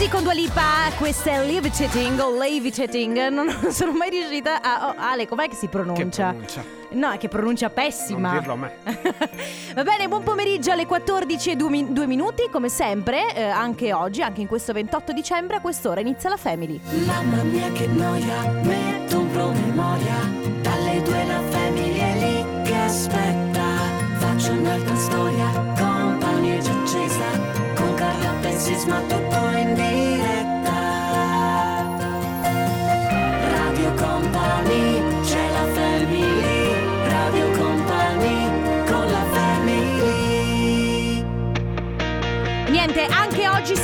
Così con Dua Lipa, questa è Levitating o Levitating. Non sono mai riuscita a. Oh, Ale, com'è che si pronuncia? Che pronuncia? No, è che pronuncia pessima. Non dirlo a me. Va bene, buon pomeriggio alle 14 e 2 minuti. Come sempre, eh, anche oggi, anche in questo 28 dicembre, a quest'ora inizia la Family. Mamma mia che noia, metto un promemoria Dalle due la famiglia è lì che aspetta Carlotta e Sisma tutto in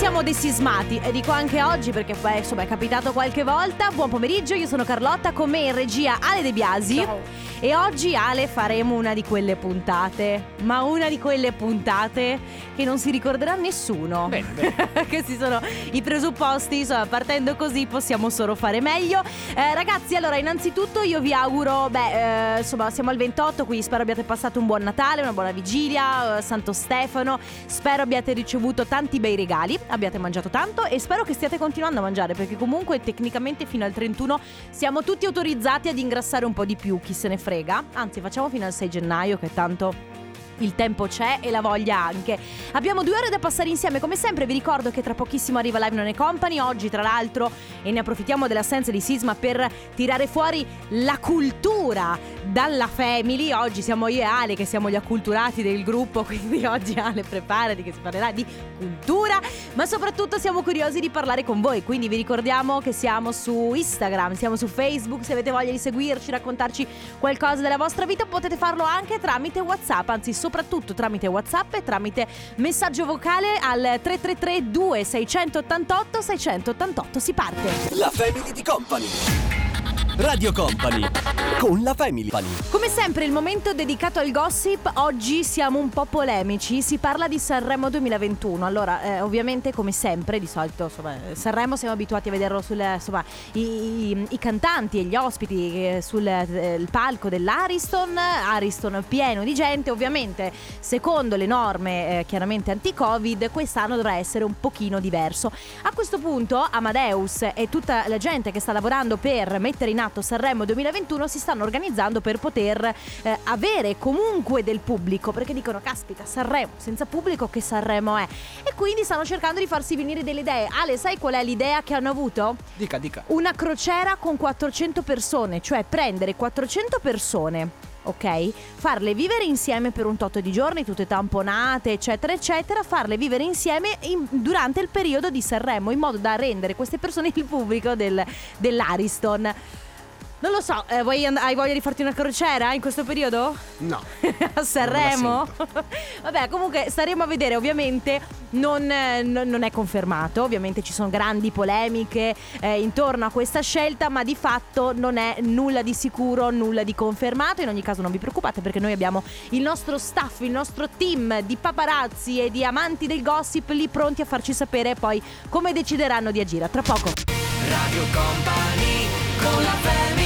siamo desismati. E dico anche oggi perché beh, insomma è capitato qualche volta. Buon pomeriggio, io sono Carlotta, con me in regia Ale De Biasi. Ciao. E oggi Ale faremo una di quelle puntate, ma una di quelle puntate che non si ricorderà nessuno. Bene, bene. Questi sono i presupposti, insomma, partendo così possiamo solo fare meglio. Eh, ragazzi, allora, innanzitutto io vi auguro, beh, eh, insomma, siamo al 28, quindi spero abbiate passato un buon Natale, una buona vigilia, eh, Santo Stefano. Spero abbiate ricevuto tanti bei regali, abbiate mangiato tanto e spero che stiate continuando a mangiare perché comunque tecnicamente fino al 31 siamo tutti autorizzati ad ingrassare un po' di più, chi se ne frega. Anzi, facciamo fino al 6 gennaio che tanto il tempo c'è e la voglia anche. Abbiamo due ore da passare insieme, come sempre vi ricordo che tra pochissimo arriva Live Non è Company, oggi tra l'altro, e ne approfittiamo dell'assenza di Sisma per tirare fuori la cultura dalla family. Oggi siamo io e Ale che siamo gli acculturati del gruppo, quindi oggi Ale preparati che si parlerà di cultura, ma soprattutto siamo curiosi di parlare con voi, quindi vi ricordiamo che siamo su Instagram, siamo su Facebook, se avete voglia di seguirci, raccontarci qualcosa della vostra vita potete farlo anche tramite WhatsApp, anzi soprattutto tramite WhatsApp e tramite messaggio vocale al 333 2688 688. Si parte. La Family di Company. Radio Company. Con la Family. Come sempre il momento dedicato al gossip, oggi siamo un po' polemici, si parla di Sanremo 2021. Allora, eh, ovviamente come sempre, di solito, insomma, Sanremo siamo abituati a vederlo sul, insomma, i, i- i cantanti e gli ospiti eh, sul eh, palco dell'Ariston, Ariston pieno di gente, ovviamente secondo le norme eh, chiaramente anti-Covid, quest'anno dovrà essere un pochino diverso. A questo punto Amadeus e tutta la gente che sta lavorando per mettere in atto Sanremo 2021 si stanno organizzando per poter eh, avere comunque del pubblico, perché dicono caspita Sanremo, senza pubblico che Sanremo è? E quindi stanno cercando di farsi venire delle idee. Ale, sai qual è l'idea che hanno avuto? Dica, dica. Una crociera con 400 persone, cioè prendere 400 persone, ok? Farle vivere insieme per un tot di giorni, tutte tamponate, eccetera, eccetera, farle vivere insieme in- durante il periodo di Sanremo, in modo da rendere queste persone il pubblico del- dell'Ariston. Non lo so, eh, vuoi and- hai voglia di farti una crociera in questo periodo? No. a Sanremo? Vabbè, comunque staremo a vedere, ovviamente non, eh, non- non è confermato, ovviamente ci sono grandi polemiche eh, intorno a questa scelta, ma di fatto non è nulla di sicuro, nulla di confermato, in ogni caso non vi preoccupate perché noi abbiamo il nostro staff, il nostro team di paparazzi e di amanti del gossip lì pronti a farci sapere poi come decideranno di agire. A Tra poco. Radio Company, con la family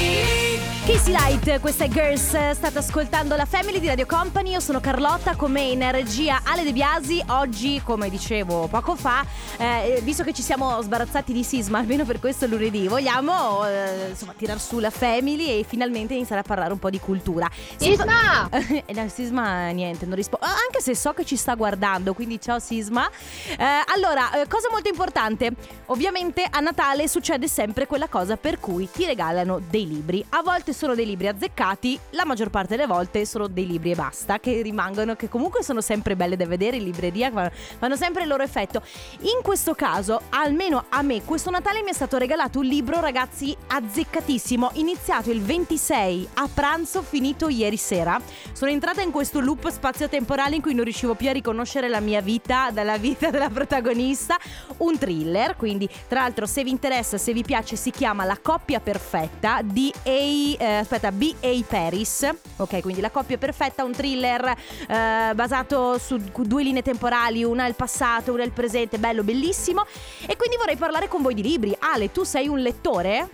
Casey Light, questa è Girls, state ascoltando la Family di Radio Company, io sono Carlotta, con me in regia Ale De Biasi, oggi come dicevo poco fa, eh, visto che ci siamo sbarazzati di Sisma, almeno per questo lunedì, vogliamo eh, insomma tirar su la Family e finalmente iniziare a parlare un po' di cultura. Sisma! Eh, no, Sisma niente, non rispondo, anche se so che ci sta guardando, quindi ciao Sisma. Eh, allora, eh, cosa molto importante, ovviamente a Natale succede sempre quella cosa per cui ti regalano dei libri, a volte sono dei libri azzeccati, la maggior parte delle volte sono dei libri e basta, che rimangono, che comunque sono sempre belle da vedere in libreria, fanno sempre il loro effetto. In questo caso, almeno a me, questo Natale mi è stato regalato un libro, ragazzi, azzeccatissimo, iniziato il 26 a pranzo, finito ieri sera. Sono entrata in questo loop spazio-temporale in cui non riuscivo più a riconoscere la mia vita dalla vita della protagonista. Un thriller, quindi tra l'altro se vi interessa, se vi piace, si chiama La coppia perfetta di A. eh, aspetta, B.A. Paris. Ok, quindi La coppia perfetta, un thriller eh, basato su due linee temporali, una è il passato, una è il presente, bello, bellissimo. E quindi vorrei parlare con voi di libri. Ale, tu sei un lettore?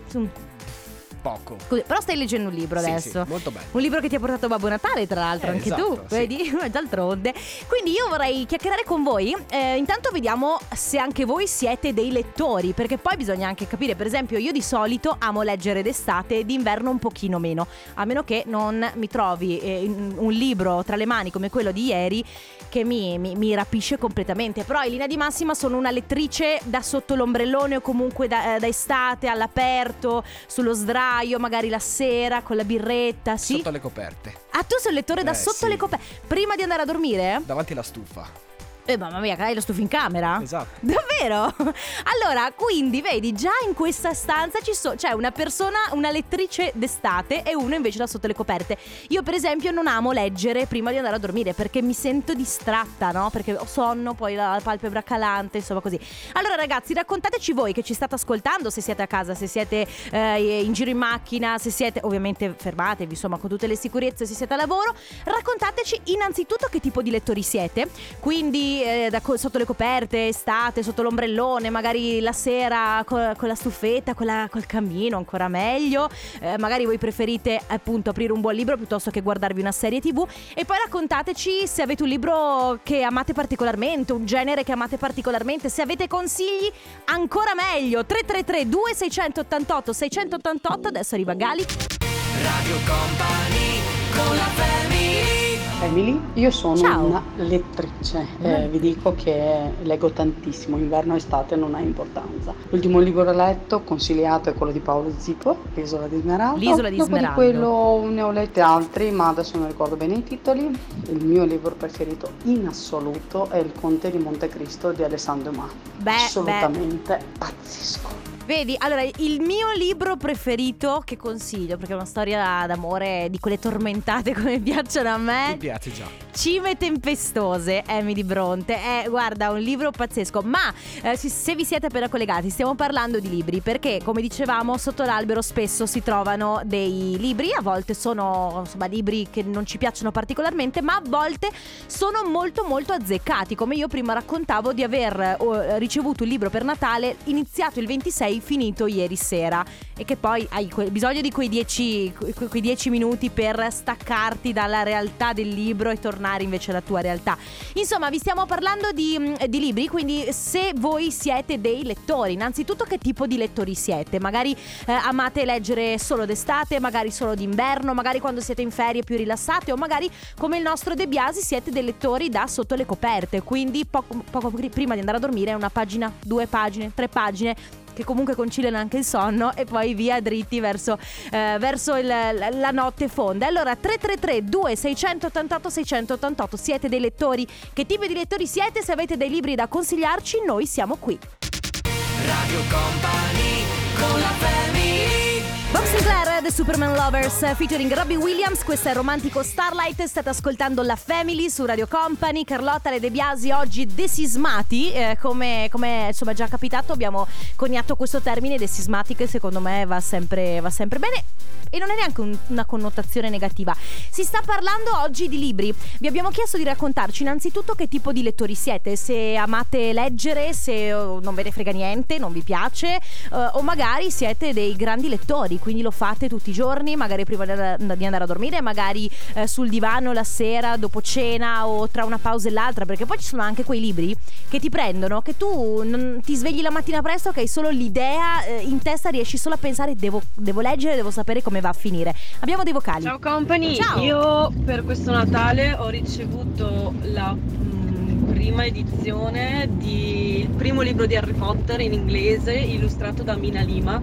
Poco. Così, Però stai leggendo un libro Sì, adesso. sì, molto bello. Un libro che ti ha portato Babbo Natale, tra l'altro, Eh, anche esatto, tu, sì. vedi? D'altronde. Quindi io vorrei chiacchierare con voi. Eh, intanto vediamo se anche voi siete dei lettori, perché poi bisogna anche capire, per esempio, io di solito amo leggere d'estate e d'inverno un pochino meno, a meno che non mi trovi eh, un libro tra le mani come quello di ieri che mi, mi- mi rapisce completamente. Però in linea di massima sono una lettrice da sotto l'ombrellone o comunque da, eh, da estate, all'aperto, sullo sdraio, magari la sera con la birretta, sì? Sotto le coperte. Ah, tu sei un lettore da Eh, sotto sì. le coperte. Prima di andare a dormire? Davanti alla stufa. Eh, mamma mia, hai lo stufi in camera? Esatto. Davvero? Allora, quindi vedi, già in questa stanza ci so- c'è una persona, una lettrice d'estate e uno invece da sotto le coperte. Io, per esempio, non amo leggere prima di andare a dormire perché mi sento distratta, no? Perché ho sonno, poi la palpebra calante, insomma così. Allora, ragazzi, raccontateci voi che ci state ascoltando, se siete a casa, se siete eh, in giro in macchina, se siete ovviamente fermatevi, insomma, con tutte le sicurezze, se siete a lavoro. Raccontateci innanzitutto che tipo di lettori siete. Quindi eh, da sotto le coperte, estate, sotto l'ombrellone, magari la sera co- con la stufetta, con la- col camino, ancora meglio. Eh, magari voi preferite appunto aprire un buon libro piuttosto che guardarvi una serie tv. E poi raccontateci se avete un libro che amate particolarmente, un genere che amate particolarmente, se avete consigli ancora meglio. 333 2688 688 adesso arriva Gali. Radio Company Emily, io sono Ciao. una lettrice, Eh, vi dico che leggo tantissimo, inverno e estate non ha importanza. L'ultimo libro letto consigliato è quello di Paolo Zippo, L'isola di Smeraldo. L'isola di Dopo Smeraldo. di quello ne ho letti altri, ma adesso non ricordo bene i titoli. Il mio libro preferito in assoluto è Il Conte di Montecristo di Alessandro Dumas. Beh, Assolutamente pazzesco. Vedi, allora il mio libro preferito che consiglio, perché è una storia d'amore di quelle tormentate come piacciono a Mi me. piace già. Cime tempestose, Emily Bronte. È, guarda, un libro pazzesco. Ma eh, se- se vi siete appena collegati, stiamo parlando di libri. Perché, come dicevamo, sotto l'albero spesso si trovano dei libri. A volte sono insomma libri che non ci piacciono particolarmente, ma a volte sono molto, molto azzeccati. Come io prima raccontavo di aver eh, ricevuto un libro per Natale, iniziato il 26, finito ieri sera. E che poi hai que- bisogno di quei 10 que- quei 10 minuti per staccarti dalla realtà del libro e tornare invece alla tua realtà. Insomma, vi stiamo parlando di, mm, di libri, quindi se voi siete dei lettori, innanzitutto che tipo di lettori siete? Magari eh, amate leggere solo d'estate, magari solo d'inverno, magari quando siete in ferie più rilassate o magari come il nostro De Biasi siete dei lettori da sotto le coperte, quindi poco, poco pri- prima di andare a dormire una pagina, due pagine, tre pagine che comunque conciliano anche il sonno e poi via dritti verso, eh, verso il- la, notte fonda. Allora 333 2688 688 siete dei lettori? Che tipo di lettori siete? Se avete dei libri da consigliarci, noi siamo qui. Radio Company con la family Bob Sinclair, The Superman Lovers, featuring Robbie Williams, questo è il romantico Starlight, state ascoltando la Family su Radio Company, Carlotta Le De Biasi oggi desismati, eh, come, come insomma già capitato abbiamo coniato questo termine desismati che secondo me va sempre, va sempre bene. E non è neanche un- una connotazione negativa. Si sta parlando oggi di libri, vi abbiamo chiesto di raccontarci innanzitutto che tipo di lettori siete, se amate leggere, se oh, non ve ne frega niente, non vi piace eh, o magari siete dei grandi lettori, quindi lo fate tutti i giorni, magari prima di di andare a dormire, magari eh, sul divano la sera dopo cena o tra una pausa e l'altra, perché poi ci sono anche quei libri che ti prendono, che tu non ti svegli la mattina presto che hai solo l'idea eh, in testa, riesci solo a pensare devo, devo leggere, devo sapere come va a finire. Abbiamo dei vocali. Ciao company, Ciao. io per questo Natale ho ricevuto la mm, prima edizione del primo libro di Harry Potter in inglese illustrato da Mina Lima,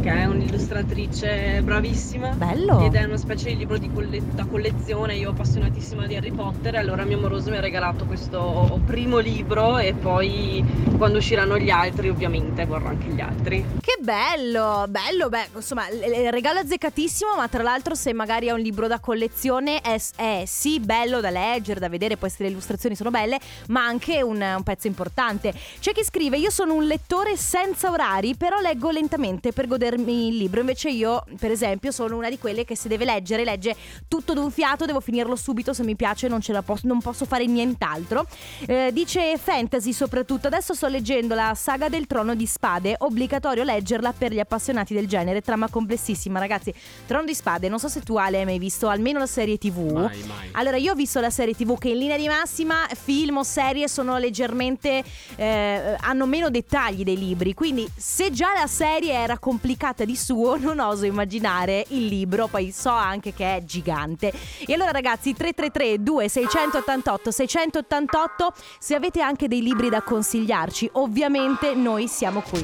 che è un'illustratrice bravissima. Bello. Ed è una specie di libro di colle- da collezione, io appassionatissima di Harry Potter, allora mio amoroso mi ha regalato questo primo libro e poi quando usciranno gli altri ovviamente vorrò anche gli altri. Che bello, bello, beh, insomma, il regalo azzeccatissimo, ma tra l'altro se magari è un libro da collezione è, è sì bello da leggere, da vedere, poi se le illustrazioni sono belle, ma anche un, un pezzo importante. C'è chi scrive, io sono un lettore senza orari, però leggo lentamente per godermi il libro. Invece io, per esempio, sono una di quelle che se deve leggere, legge tutto d'un fiato, devo finirlo subito se mi piace, non, ce la posso, non posso fare nient'altro. Eh, dice fantasy soprattutto, adesso sto leggendo la saga del trono di spade, obbligatorio leggerla per gli appassionati del genere, trama complessissima ragazzi. Trono di spade, non so se tu Ale hai mai visto almeno la serie tv. Mai, mai. Allora io ho visto la serie tv che in linea di massima film o serie sono leggermente eh, hanno meno dettagli dei libri, quindi se già la serie era complicata di suo non oso immaginare il libro, poi so anche che è gigante. E allora ragazzi 333 2688 688 se avete anche dei libri da consigliarci, ovviamente noi siamo qui.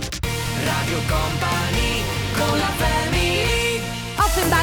Radio Company con la family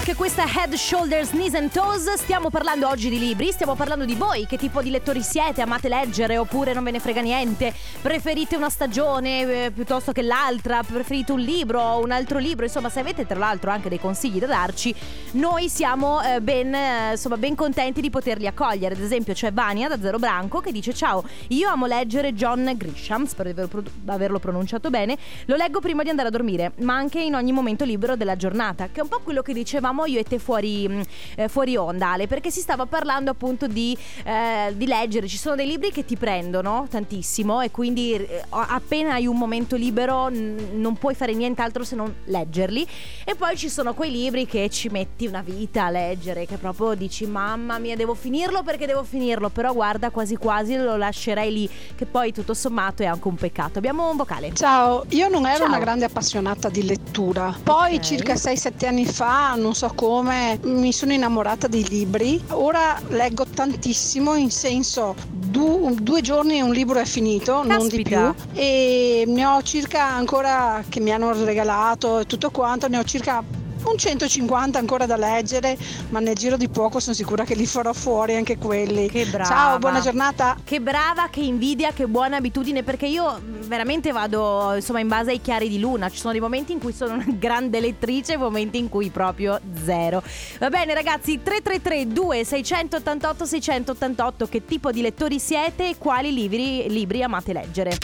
Offenbach, questa è Head, Shoulders, Knees and Toes. Stiamo parlando oggi di libri, stiamo parlando di voi, che tipo di lettori siete, amate leggere oppure non ve ne frega niente, preferite una stagione eh, piuttosto che l'altra, preferite un libro o un altro libro, insomma se avete tra l'altro anche dei consigli da darci, noi siamo eh, ben, eh, insomma, ben contenti di poterli accogliere. Ad esempio c'è Vania da Zero Branco che dice ciao, io amo leggere John Grisham, spero di aver averlo pronunciato bene, lo leggo prima di andare a dormire, ma anche in ogni momento libero della giornata, che è un po' quello che dicevamo io e te fuori, mh, eh, fuori onda, Ale, perché si stava parlando appunto di, eh, di leggere. Ci sono dei libri che ti prendono tantissimo e quindi eh, appena hai un momento libero n- non puoi fare nient'altro se non leggerli. E poi ci sono quei libri che ci metti una vita a leggere, che proprio dici mamma mia devo finirlo perché devo finirlo, però guarda quasi quasi lo lascerei lì, che poi tutto sommato è anche un peccato. Abbiamo un vocale. Ciao, io non ero Ciao. una grande appassionata di lettura. Poi Ok. circa 6-7 anni fa, non so come, mi sono innamorata dei libri. Ora leggo tantissimo, in senso du- due giorni e un libro è finito, non di più. Caspita. E ne ho circa ancora che mi hanno regalato e tutto quanto, ne ho circa un 150 ancora da leggere, ma nel giro di poco sono sicura che li farò fuori anche quelli. Che brava. Ciao, buona giornata. Che brava, che invidia, che buona abitudine perché io veramente vado insomma in base ai chiari di luna. Ci sono dei momenti in cui sono una grande lettrice e momenti in cui proprio zero. Va bene ragazzi, 333 2688 688 che tipo di lettori siete e quali libri, libri amate leggere?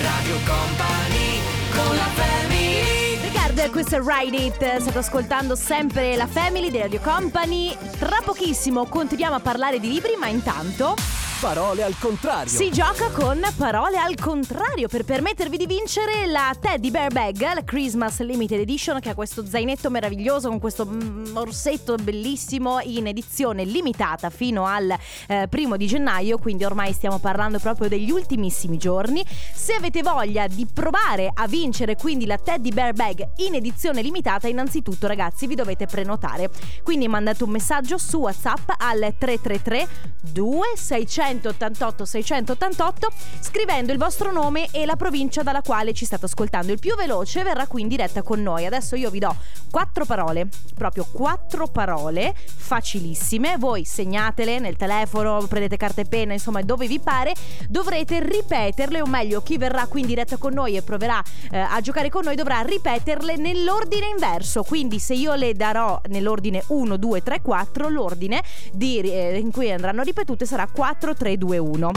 Radio Company con la family Questo è Ride It, state ascoltando sempre la Family di Radio Company. Tra pochissimo continuiamo a parlare di libri, ma intanto... Parole al contrario. Si gioca con parole al contrario per permettervi di vincere la Teddy Bear Bag, la Christmas Limited Edition, che ha questo zainetto meraviglioso con questo mm, orsetto bellissimo in edizione limitata fino al eh, primo di gennaio, quindi ormai stiamo parlando proprio degli ultimissimi giorni. Se avete voglia di provare a vincere quindi la Teddy Bear Bag in edizione limitata, innanzitutto ragazzi vi dovete prenotare. Quindi mandate un messaggio su WhatsApp al 333 2688 688 scrivendo il vostro nome e la provincia dalla quale ci state ascoltando. Il più veloce verrà qui in diretta con noi. Adesso io vi do quattro parole, proprio quattro parole facilissime. Voi segnatele nel telefono, prendete carta e penna, insomma, dove vi pare. Dovrete ripeterle, o meglio, chi verrà qui in diretta con noi e proverà eh, a giocare con noi dovrà ripeterle nell'ordine inverso. Quindi se io le darò nell'ordine 1, 2, 3, 4, l'ordine di, eh, in cui andranno ripetute sarà 4, 3, 2, 1.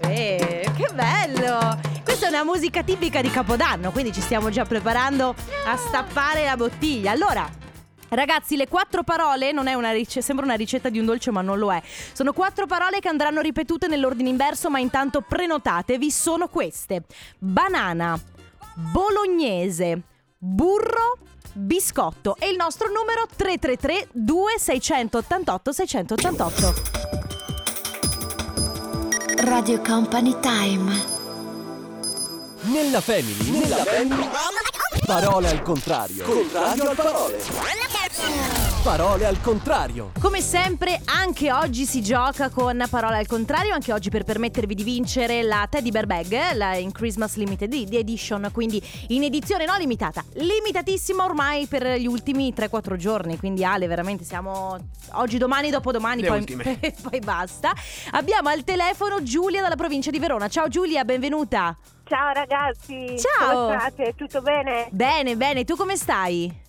Eh, che bello! Questa è una musica tipica di Capodanno, quindi ci stiamo già preparando a stappare la bottiglia. Allora, Ragazzi, le quattro parole non è una rice- sembra una ricetta di un dolce, ma non lo è. Sono quattro parole che andranno ripetute nell'ordine inverso, ma intanto prenotatevi. Sono queste: banana, bolognese, burro, biscotto. E il nostro numero 333 2688 688. Radio Company Time. Nella family. Nella family. Parole al contrario. Contrario al parole. Parole al contrario. Come sempre, anche oggi si gioca con parole al contrario, anche oggi per permettervi di vincere la Teddy Bear Bag, la in Christmas Limited Edition, quindi in edizione no limitata, limitatissima ormai per gli ultimi 3-4 giorni, quindi Ale, veramente siamo oggi, domani, dopodomani, Le poi, poi basta. Abbiamo al telefono Giulia dalla provincia di Verona. Ciao Giulia, benvenuta. Ciao ragazzi, Ciao. come state? Tutto bene? Bene, bene, tu come stai?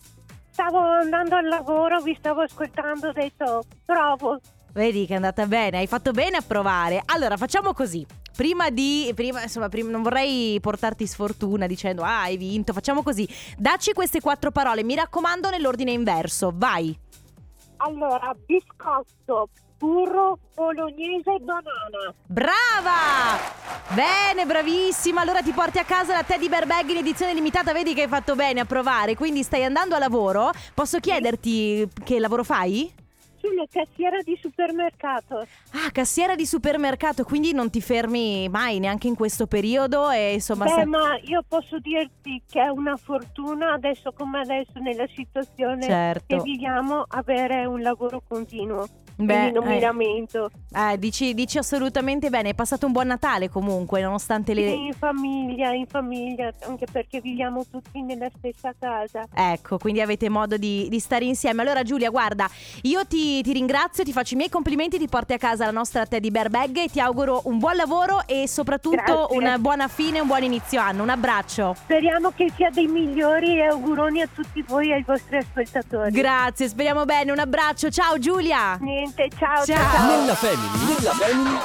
Stavo andando al lavoro, vi stavo ascoltando, ho detto provo. Vedi che è andata bene, hai fatto bene a provare. Allora, facciamo così. prima di prima, insomma, prim- non vorrei portarti sfortuna dicendo "Ah, hai vinto". Facciamo così. Dacci queste quattro parole, mi raccomando nell'ordine inverso. Vai. Allora, biscotto, burro, bolognese e banana. Brava! Bene, bravissima. Allora ti porti a casa la Teddy Bear Bag in edizione limitata. Vedi che hai fatto bene a provare. Quindi stai andando a lavoro. Posso chiederti che lavoro fai? Sono cassiera di supermercato. Ah, cassiera di supermercato, quindi non ti fermi mai neanche in questo periodo e insomma... Beh, se- ma io posso dirti che è una fortuna adesso come adesso nella situazione Certo. che viviamo avere un lavoro continuo. Beh, non mi eh. lamento. Eh, dici, dici assolutamente bene. Hai passato un buon Natale comunque, nonostante le... In famiglia, in famiglia, anche perché viviamo tutti nella stessa casa. Ecco, quindi avete modo di, di stare insieme. Allora, Giulia, guarda, io ti, ti ringrazio, ti faccio i miei complimenti, ti porti a casa la nostra Teddy Bear Bag e ti auguro un buon lavoro e soprattutto Grazie. una buona fine, un buon inizio anno. Un abbraccio. Speriamo che sia dei migliori e auguroni a tutti voi e ai vostri ascoltatori. Grazie, speriamo bene. Un abbraccio. Ciao, Giulia. Niente, ciao, Ciao. ciao. ciao. Nella family, nella family.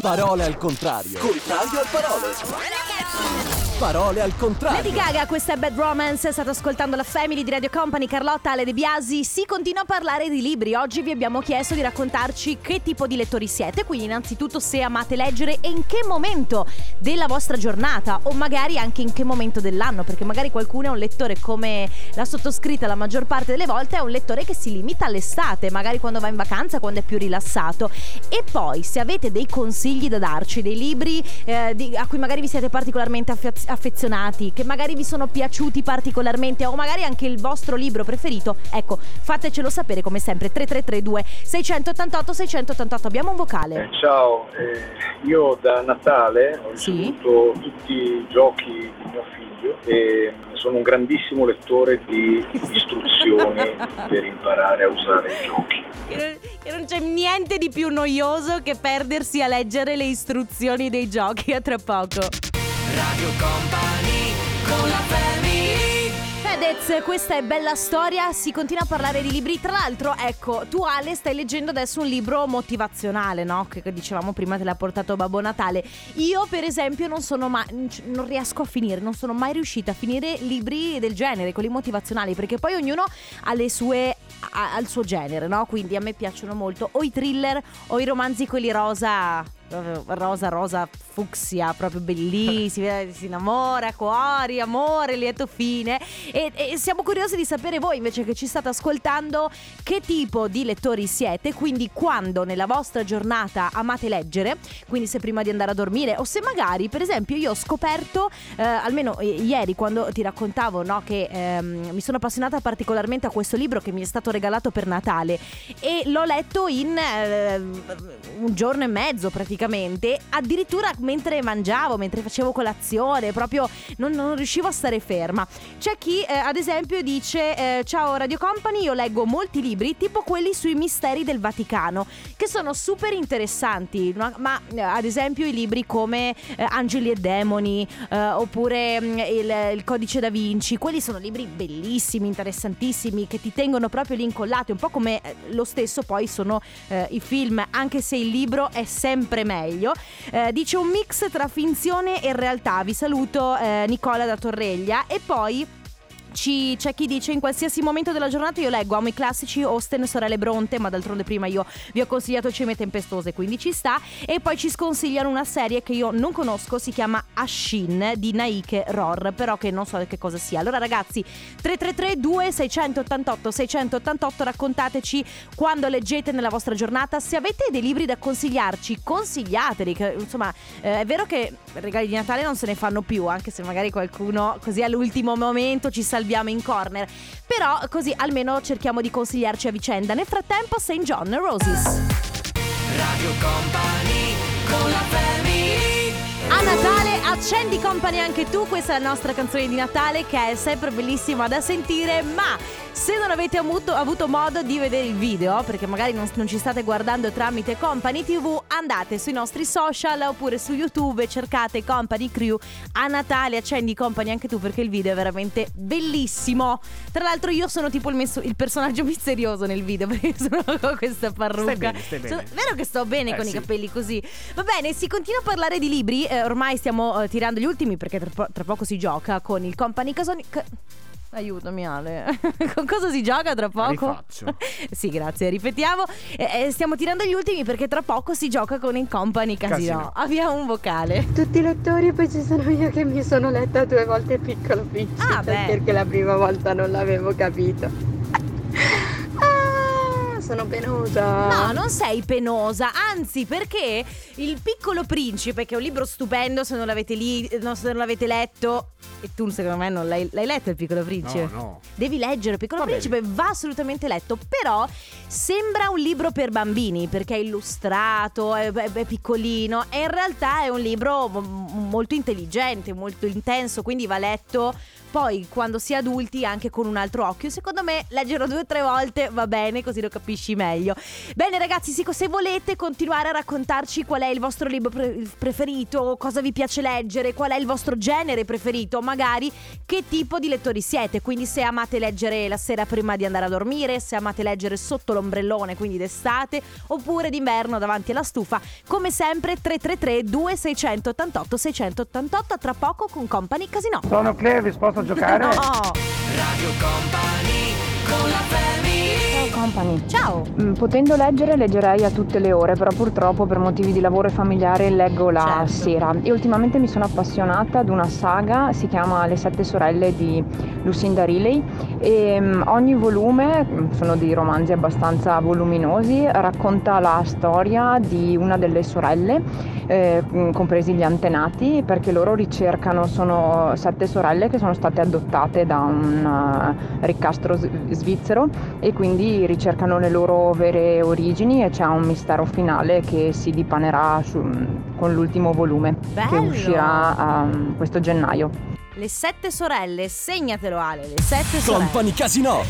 Parole al contrario. Contrario al parole. Parole al contrario. Lady Gaga, questa è Bad Romance, state ascoltando la Family di Radio Company, Carlotta, Ale De Biasi, si continua a parlare di libri, oggi vi abbiamo chiesto di raccontarci che tipo di lettori siete, quindi innanzitutto se amate leggere e in che momento della vostra giornata o magari anche in che momento dell'anno, perché magari qualcuno è un lettore come la sottoscritta la maggior parte delle volte è un lettore che si limita all'estate, magari quando va in vacanza, quando è più rilassato. E poi se avete dei consigli da darci, dei libri eh, di- a cui magari vi siete particolarmente affez- affezionati, che magari vi sono piaciuti particolarmente o magari anche il vostro libro preferito, ecco, fatecelo sapere come sempre 3332 688 688. Abbiamo un vocale. Eh, ciao, eh, io da Natale ho Sì. ricevuto tutti i giochi di mio figlio e sono un grandissimo lettore di istruzioni per imparare a usare i giochi. Che non c'è niente di più noioso che perdersi a leggere le istruzioni dei giochi a tra poco. Radio Company con la questa è bella storia, si continua a parlare di libri. Tra l'altro, ecco, tu Ale stai leggendo adesso un libro motivazionale, no? Che che dicevamo prima te l'ha portato Babbo Natale. Io, per esempio, non sono mai non riesco a finire, non sono mai riuscita a finire libri del genere, quelli motivazionali, perché poi ognuno ha le sue ha, il suo genere, no? Quindi a me piacciono molto o i thriller o i romanzi quelli rosa rosa rosa fucsia proprio bellissimi eh, si innamora cuori amore lieto fine. E, e siamo curiosi di sapere voi invece che ci state ascoltando che tipo di lettori siete. Quindi quando nella vostra giornata amate leggere quindi se prima di andare a dormire o se magari per esempio io ho scoperto eh, almeno ieri quando ti raccontavo no, che ehm, mi sono appassionata particolarmente a questo libro che mi è stato regalato per Natale e l'ho letto in eh, un giorno e mezzo praticamente, addirittura mentre mangiavo, mentre facevo colazione, proprio non, non riuscivo a stare ferma. C'è chi eh, ad esempio dice eh, ciao Radio Company, io leggo molti libri tipo quelli sui misteri del Vaticano, che sono super interessanti, ma, ma, eh, ad esempio i libri come eh, Angeli e Demoni eh, oppure mm, il, il Codice da Vinci, quelli sono libri bellissimi, interessantissimi, che ti tengono proprio lì incollati, un po' come eh, lo stesso poi sono i film, anche se il libro è sempre meglio. Eh, dice un mix tra finzione e realtà. Vi saluto eh, Nicola da Torreglia e poi ci- c'è chi dice in qualsiasi momento della giornata io leggo amo i classici Austen, Sorelle Bronte, ma d'altronde prima io vi ho consigliato Cime Tempestose, quindi ci sta. E poi ci sconsigliano una serie che io non conosco, si chiama Ashin di Naike Ror, però che non so che cosa sia. Allora ragazzi, 333 2688 688 raccontateci quando leggete nella vostra giornata, se avete dei libri da consigliarci, consigliateli, che, insomma eh, è vero che regali di Natale non se ne fanno più, anche se magari qualcuno così all'ultimo momento ci salviamo in corner. Però così almeno cerchiamo di consigliarci a vicenda. Nel frattempo St. John Roses. Radio Company con la family A Natale accendi company anche tu, questa è la nostra canzone di Natale che è sempre bellissima da sentire, ma se non avete avuto, avuto modo di vedere il video, perché magari non, non ci state guardando tramite Company TV, andate sui nostri social oppure su YouTube e cercate Company Crew a Natale, accendi company anche tu perché il video è veramente bellissimo. Tra l'altro io sono tipo il, messo- il personaggio misterioso nel video perché sono con questa parrucca. Stai bene, stai bene. Sono- vero che sto bene Eh, con sì. i capelli così. Va bene, si continua a parlare di libri, eh, ormai stiamo eh, tirando gli ultimi perché tra, po- tra poco si gioca con il Company Casoni... ca- Aiutami Ale, con cosa si gioca tra poco? Rifaccio. sì, grazie, ripetiamo. Eh, stiamo tirando gli ultimi perché tra poco si gioca con il Company Casino. Casino. Abbiamo un vocale. Tutti i lettori e poi ci sono io che mi sono letta due volte Piccolo Principe Ah, perché la prima volta non l'avevo capito. Sono penosa. No, non sei penosa, anzi perché Il piccolo principe, che è un libro stupendo se non l'avete lì, no, se non l'avete letto, e tu secondo me non l'hai, l'hai letto il piccolo principe? No, no. Devi leggere il piccolo Va bene. principe, va assolutamente letto, però sembra un libro per bambini perché è illustrato, è, è- è piccolino e in realtà è un libro mo- molto intelligente, molto intenso, quindi va letto poi quando si è adulti anche con un altro occhio. Secondo me leggerlo due o tre volte va bene, così lo capisci meglio. Bene ragazzi, se volete continuare a raccontarci qual è il vostro libro pre- preferito, cosa vi piace leggere, qual è il vostro genere preferito, magari che tipo di lettori siete, quindi se amate leggere la sera prima di andare a dormire, se amate leggere sotto l'ombrellone, quindi d'estate, oppure d'inverno davanti alla stufa, come sempre 333 2688 688 a tra poco con Company Casino. Sono Clevis, posso giocare? No. Radio Company con la family Company. Ciao. Mm, Potendo leggere, leggerei a tutte le ore, però purtroppo per motivi di lavoro e familiare leggo la Certo. sera. E ultimamente mi sono appassionata ad una saga, si chiama Le sette sorelle di Lucinda Riley e mm, ogni volume, mm, sono dei romanzi abbastanza voluminosi, racconta la storia di una delle sorelle, eh, mm, compresi gli antenati, perché loro ricercano, sono sette sorelle che sono state adottate da un riccastro s- svizzero e quindi ricercano le loro vere origini e c'è un mistero finale che si dipanerà su- con l'ultimo volume che Bello! uscirà ehm, questo gennaio. Le sette sorelle, segnatelo Ale, le sette sorelle. Company Casino.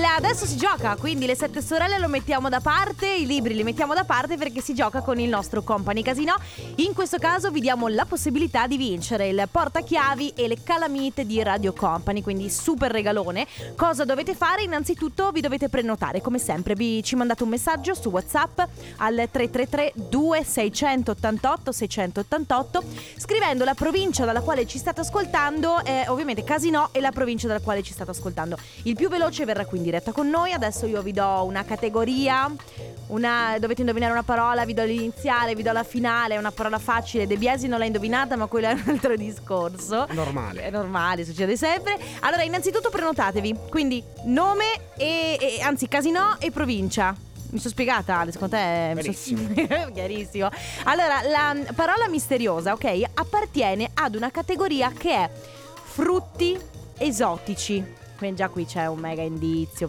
La- adesso si gioca, quindi le sette sorelle lo mettiamo da parte, i libri li mettiamo da parte perché si gioca con il nostro Company Casino. In questo caso vi diamo la possibilità di vincere il portachiavi e le calamite di Radio Company, quindi super regalone. Cosa dovete fare? Innanzitutto vi dovete prenotare, come sempre vi ci mandate un messaggio su WhatsApp al 333 2688 688 scrivendo la provincia dalla quale ci state ascoltando, eh, ovviamente Casino e la provincia dalla quale ci state ascoltando. Il più veloce verrà qui in diretta con noi. Adesso io vi do una categoria, una, dovete indovinare una parola, vi do l'iniziale, vi do la finale, è una parola facile. De Biasi non l'ha indovinata, ma quello è un altro discorso. Normale. È normale, succede sempre. Allora, innanzitutto prenotatevi. Quindi nome e, e- anzi Casino e provincia. Mi sono spiegata, Ale, secondo te? mi sono- Chiarissimo. Chiarissimo. Allora, la parola misteriosa, ok, appartiene ad una categoria che è frutti esotici. Quindi già qui c'è un mega indizio.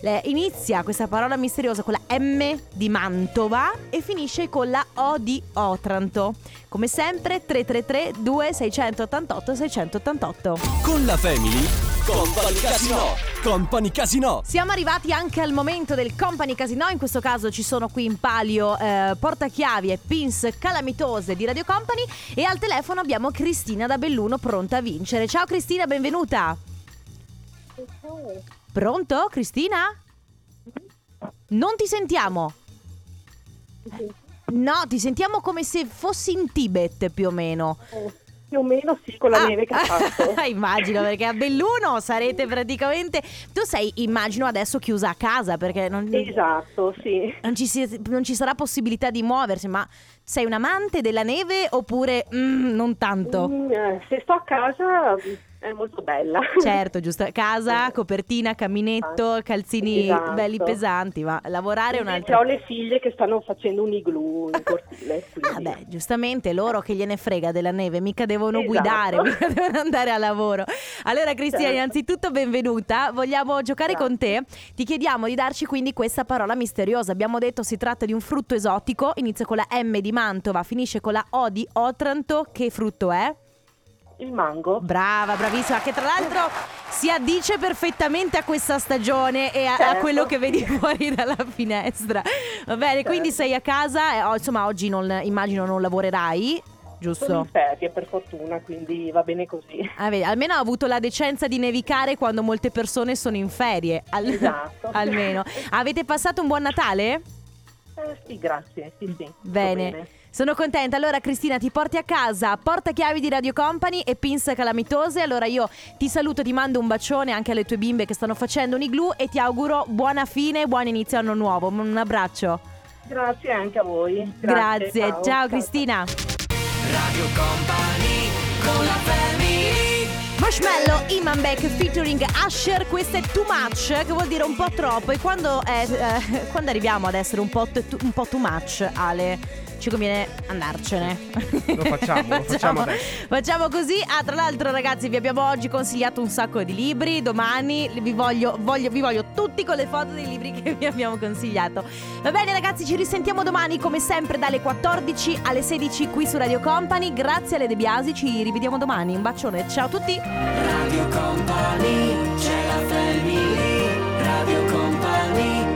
Le- Inizia questa parola misteriosa con la M di Mantova e finisce con la O di Otranto. Come sempre 333 2688 688. Con la Family. Company Casino. Company Casino. Siamo arrivati anche al momento del Company Casino, in questo caso ci sono qui in palio eh, portachiavi e pins calamitose di Radio Company e al telefono abbiamo Cristina da Belluno pronta a vincere. Ciao Cristina, benvenuta. Pronto Cristina? Non ti sentiamo. No, ti sentiamo come se fossi in Tibet più o meno. Più o meno sì, con la Ah, neve che ha fatto. immagino perché a Belluno sarete praticamente. Tu sei, immagino, adesso chiusa a casa perché non, Esatto, sì. non ci, si- non ci sarà possibilità di muoversi. Ma sei un amante della neve oppure mm, non tanto? Mm, eh, se sto a casa è molto bella. Certo, giusto. Casa, copertina, caminetto, calzini Esatto. belli pesanti, ma lavorare è Invece un'altra. ho le figlie che stanno facendo un igloo in cortile. Ah quindi- beh, giustamente loro che gliene frega della neve, mica devono Esatto. guidare, mica devono andare a lavoro. Allora Cristina, Certo. innanzitutto benvenuta, vogliamo giocare Grazie. con te. Ti chiediamo di darci quindi questa parola misteriosa. Abbiamo detto si tratta di un frutto esotico, inizia con la M di Mantova, finisce con la O di Otranto. Che frutto è? Il mango. Brava, bravissima, che tra l'altro si addice perfettamente a questa stagione e a, a Certo. quello che vedi fuori dalla finestra. Va bene, quindi sei a casa, e, oh, insomma oggi non, immagino non lavorerai, Sono giusto? in ferie per fortuna, quindi va bene così. Ah, vedi, almeno ha avuto la decenza di nevicare quando molte persone sono in ferie. Al- Esatto. almeno. Avete passato un buon Natale? Eh, sì, grazie. Sì, sì. Bene. Sono contenta. Allora, Cristina, ti porti a casa portachiavi di Radio Company e pinze calamitose. Allora, io ti saluto, ti mando un bacione anche alle tue bimbe che stanno facendo un igloo e ti auguro buona fine e buon inizio anno nuovo. Un abbraccio. Grazie anche a voi. Grazie. Ciao, Cristina. Radio Company con la family Marshmallow, Iman Beck featuring Usher, questo è too much, che vuol dire un po' troppo. E quando, è, eh, quando arriviamo ad essere un po', t- un po' too much, Ale, ci conviene andarcene. Lo facciamo, lo facciamo, facciamo così. Ah, tra l'altro, ragazzi, vi abbiamo oggi consigliato un sacco di libri. Domani vi voglio, voglio, vi voglio tutti con le foto dei libri che vi abbiamo consigliato. Va bene, ragazzi, ci risentiamo domani, come sempre, dalle 14 alle 16 qui su Radio Company. Grazie alle De Biasi, ci rivediamo domani. Un bacione, ciao a tutti. Radio Company, c'è la family, Radio Company.